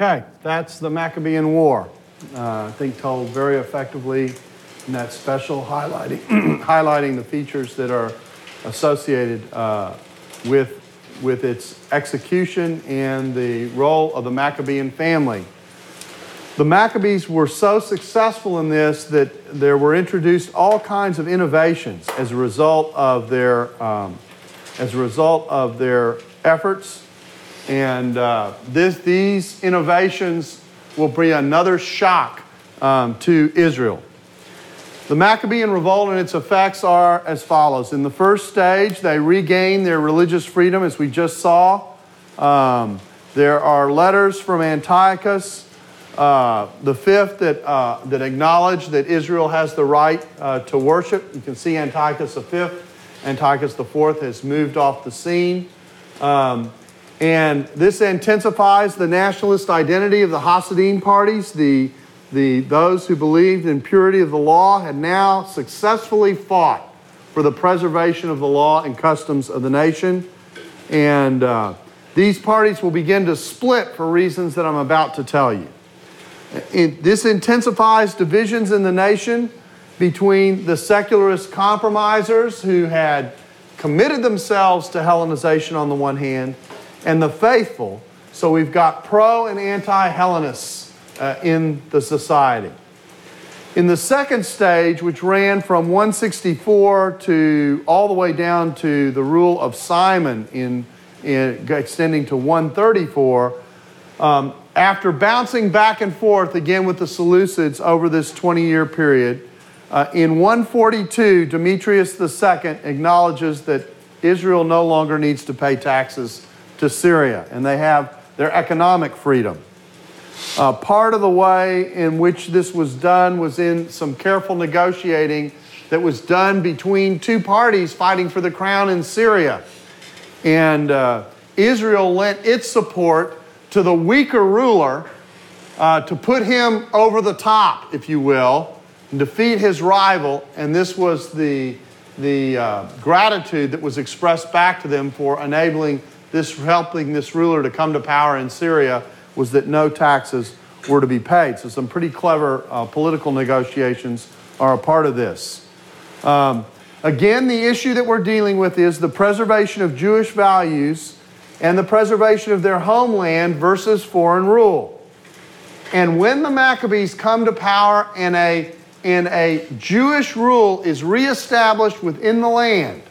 Okay, that's the Maccabean War. Uh, I think told very effectively in that special highlighting, highlighting the features that are associated uh, with, with its execution and the role of the Maccabean family. The Maccabees were so successful in this that there were introduced all kinds of innovations as a result of their, um, as a result of their efforts. And uh, this, these innovations will bring another shock um, to Israel. The Maccabean revolt and its effects are as follows. In the first stage, they regain their religious freedom, as we just saw. Um, there are letters from Antiochus, uh, the fifth, that, uh, that acknowledge that Israel has the right uh, to worship. You can see Antiochus the fifth. Antiochus the fourth has moved off the scene. Um, and this intensifies the nationalist identity of the Hasidim parties. The, the, those who believed in purity of the law had now successfully fought for the preservation of the law and customs of the nation. And uh, these parties will begin to split for reasons that I'm about to tell you. It, this intensifies divisions in the nation between the secularist compromisers who had committed themselves to Hellenization on the one hand and the faithful. So we've got pro and anti Hellenists uh, in the society. In the second stage, which ran from 164 to all the way down to the rule of Simon, in, in extending to 134, um, after bouncing back and forth again with the Seleucids over this 20 year period, uh, in 142, Demetrius II acknowledges that Israel no longer needs to pay taxes to Syria, and they have their economic freedom. Uh, part of the way in which this was done was in some careful negotiating that was done between two parties fighting for the crown in Syria. And uh, Israel lent its support to the weaker ruler uh, to put him over the top, if you will, and defeat his rival. And this was the, the uh, gratitude that was expressed back to them for enabling this helping this ruler to come to power in Syria was that no taxes were to be paid. So some pretty clever uh, political negotiations are a part of this. Um, again, the issue that we're dealing with is the preservation of Jewish values and the preservation of their homeland versus foreign rule. And when the Maccabees come to power and a, and a Jewish rule is reestablished within the land,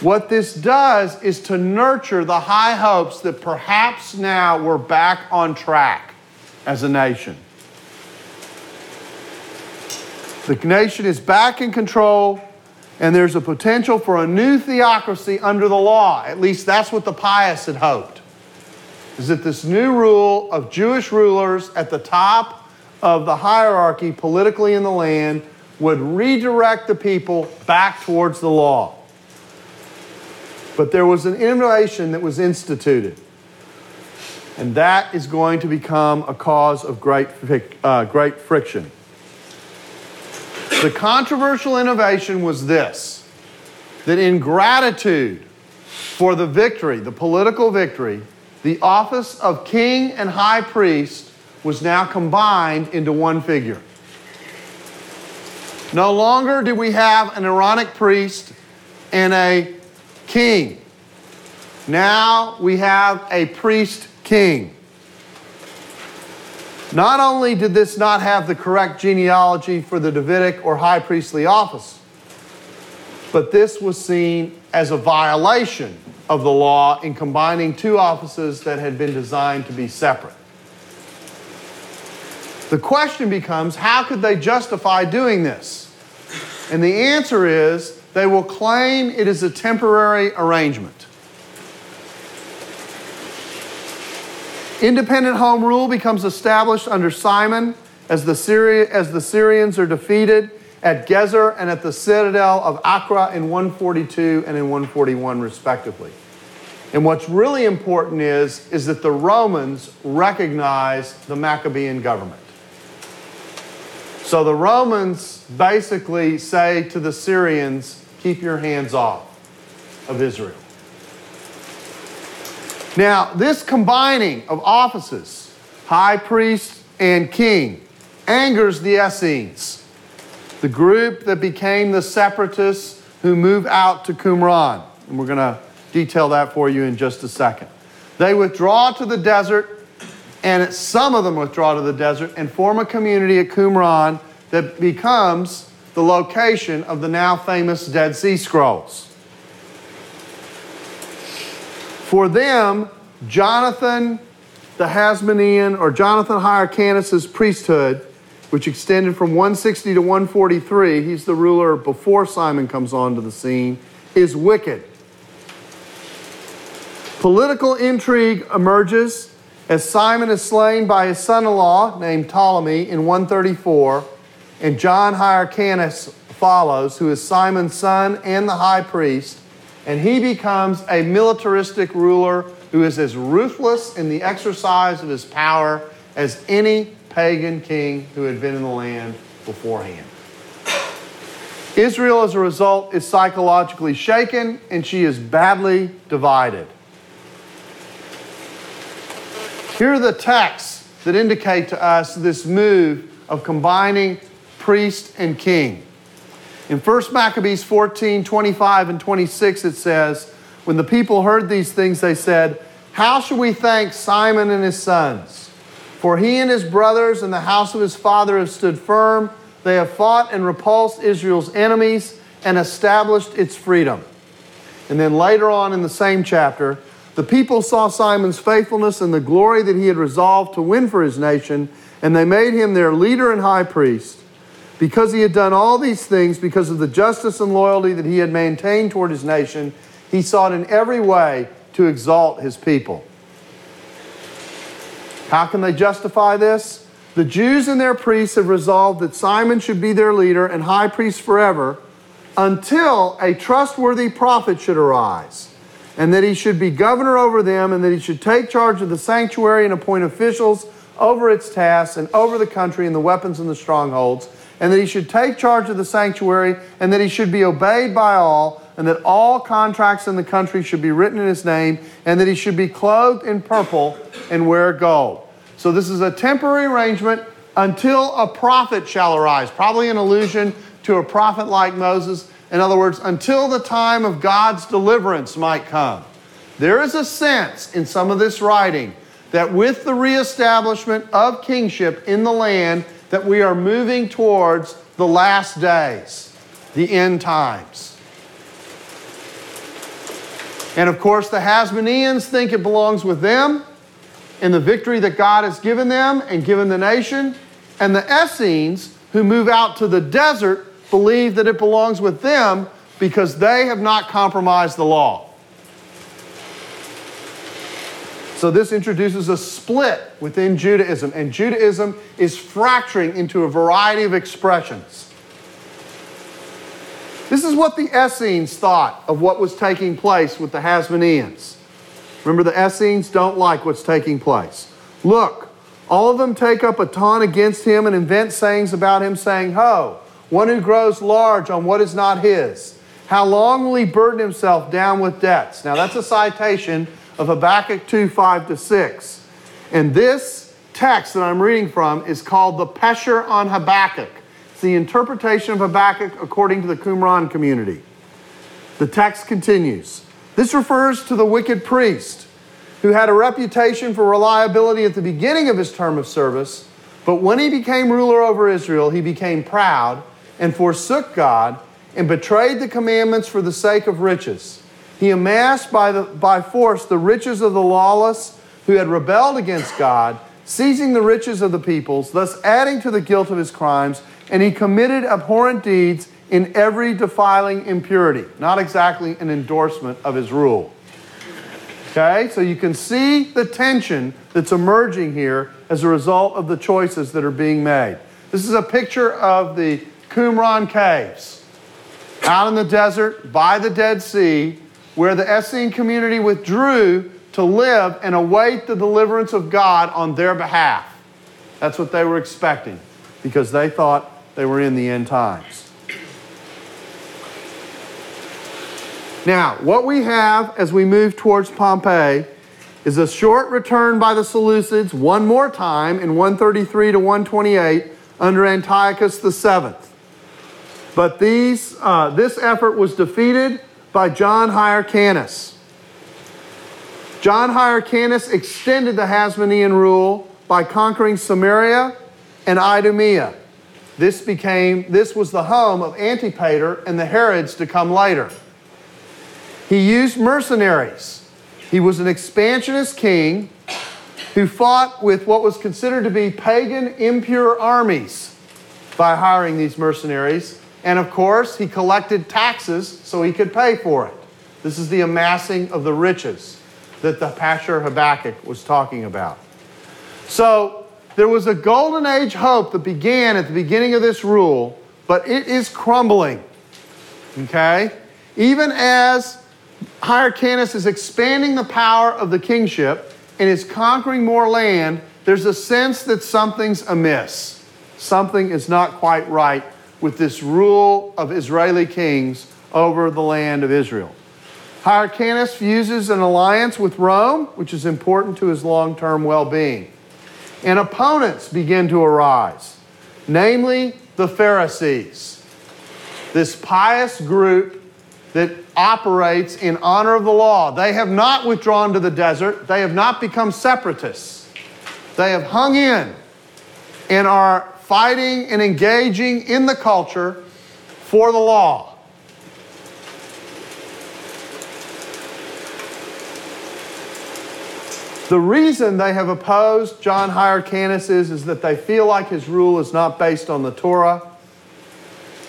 what this does is to nurture the high hopes that perhaps now we're back on track as a nation. The nation is back in control, and there's a potential for a new theocracy under the law. At least that's what the pious had hoped. Is that this new rule of Jewish rulers at the top of the hierarchy politically in the land would redirect the people back towards the law. But there was an innovation that was instituted. And that is going to become a cause of great, uh, great friction. The controversial innovation was this that in gratitude for the victory, the political victory, the office of king and high priest was now combined into one figure. No longer did we have an Aaronic priest and a king. Now we have a priest king. Not only did this not have the correct genealogy for the Davidic or high priestly office, but this was seen as a violation of the law in combining two offices that had been designed to be separate. The question becomes how could they justify doing this? And the answer is they will claim it is a temporary arrangement. Independent home rule becomes established under Simon as the, Syri- as the Syrians are defeated at Gezer and at the citadel of Acra in 142 and in 141, respectively. And what's really important is, is that the Romans recognize the Maccabean government. So the Romans basically say to the Syrians, keep your hands off of Israel. Now, this combining of offices high priest and king, angers the Essenes, the group that became the separatists who move out to Qumran. And we're going to detail that for you in just a second. They withdraw to the desert, and some of them withdraw to the desert and form a community at Qumran that becomes the location of the now famous Dead Sea Scrolls. For them, Jonathan the Hasmonean, or Jonathan Hyrcanus' priesthood, which extended from 160 to 143, he's the ruler before Simon comes onto the scene, is wicked. Political intrigue emerges as Simon is slain by his son in law named Ptolemy in 134, and John Hyrcanus follows, who is Simon's son and the high priest, and he becomes a militaristic ruler who is as ruthless in the exercise of his power as any pagan king who had been in the land beforehand. Israel, as a result, is psychologically shaken and she is badly divided. Here are the texts that indicate to us this move of combining priest and king. In 1 Maccabees 14 25 and 26, it says, When the people heard these things, they said, How shall we thank Simon and his sons? For he and his brothers and the house of his father have stood firm. They have fought and repulsed Israel's enemies and established its freedom. And then later on in the same chapter, the people saw Simon's faithfulness and the glory that he had resolved to win for his nation, and they made him their leader and high priest. Because he had done all these things, because of the justice and loyalty that he had maintained toward his nation, he sought in every way to exalt his people. How can they justify this? The Jews and their priests have resolved that Simon should be their leader and high priest forever until a trustworthy prophet should arise, and that he should be governor over them, and that he should take charge of the sanctuary and appoint officials over its tasks and over the country and the weapons and the strongholds and that he should take charge of the sanctuary, and that he should be obeyed by all, and that all contracts in the country should be written in his name, and that he should be clothed in purple and wear gold. So, this is a temporary arrangement until a prophet shall arise, probably an allusion to a prophet like Moses. In other words, until the time of God's deliverance might come. There is a sense in some of this writing that with the reestablishment of kingship in the land, that we are moving towards the last days, the end times. And of course, the Hasmoneans think it belongs with them and the victory that God has given them and given the nation. And the Essenes, who move out to the desert, believe that it belongs with them because they have not compromised the law. So, this introduces a split within Judaism, and Judaism is fracturing into a variety of expressions. This is what the Essenes thought of what was taking place with the Hasmoneans. Remember, the Essenes don't like what's taking place. Look, all of them take up a taunt against him and invent sayings about him, saying, Ho, one who grows large on what is not his. How long will he burden himself down with debts? Now, that's a citation of Habakkuk 2 5 to 6. And this text that I'm reading from is called the Pesher on Habakkuk. It's the interpretation of Habakkuk according to the Qumran community. The text continues. This refers to the wicked priest who had a reputation for reliability at the beginning of his term of service, but when he became ruler over Israel, he became proud and forsook God and betrayed the commandments for the sake of riches. He amassed by, the, by force the riches of the lawless who had rebelled against God, seizing the riches of the peoples, thus adding to the guilt of his crimes, and he committed abhorrent deeds in every defiling impurity. Not exactly an endorsement of his rule. Okay, so you can see the tension that's emerging here as a result of the choices that are being made. This is a picture of the Qumran caves out in the desert by the Dead Sea where the Essene community withdrew to live and await the deliverance of God on their behalf. That's what they were expecting because they thought they were in the end times. Now, what we have as we move towards Pompey is a short return by the Seleucids one more time in 133 to 128 under Antiochus VII. But these, uh, this effort was defeated by John Hyrcanus. John Hyrcanus extended the Hasmonean rule by conquering Samaria and Idumea. This became this was the home of Antipater and the Herods to come later. He used mercenaries. He was an expansionist king who fought with what was considered to be pagan impure armies by hiring these mercenaries. And of course, he collected taxes so he could pay for it. This is the amassing of the riches that the Pesher Habakkuk was talking about. So there was a golden age hope that began at the beginning of this rule, but it is crumbling. Okay? Even as Hyrcanus is expanding the power of the kingship and is conquering more land, there's a sense that something's amiss. Something is not quite right with this rule of Israeli kings over the land of Israel. Hyrcanus fuses an alliance with Rome, which is important to his long term well being. And opponents begin to arise, namely the Pharisees, this pious group that operates in honor of the law. They have not withdrawn to the desert, they have not become separatists. They have hung in and are fighting and engaging in the culture for the law. The reason they have opposed John Hyrcanus is, is that they feel like his rule is not based on the Torah.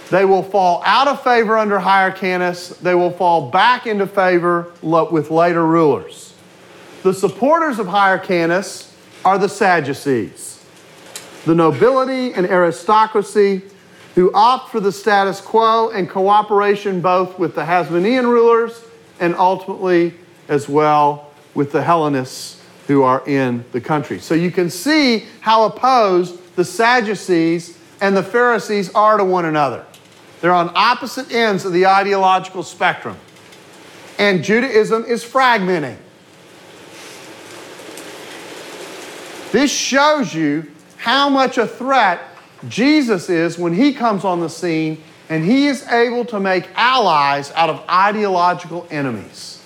They will fall out of favor under Hyrcanus. They will fall back into favor with later rulers. The supporters of Hyrcanus are the Sadducees, the nobility and aristocracy who opt for the status quo and cooperation both with the Hasmonean rulers and ultimately as well with the Hellenists who are in the country. So you can see how opposed the Sadducees and the Pharisees are to one another. They're on opposite ends of the ideological spectrum. And Judaism is fragmenting. This shows you how much a threat Jesus is when he comes on the scene and he is able to make allies out of ideological enemies.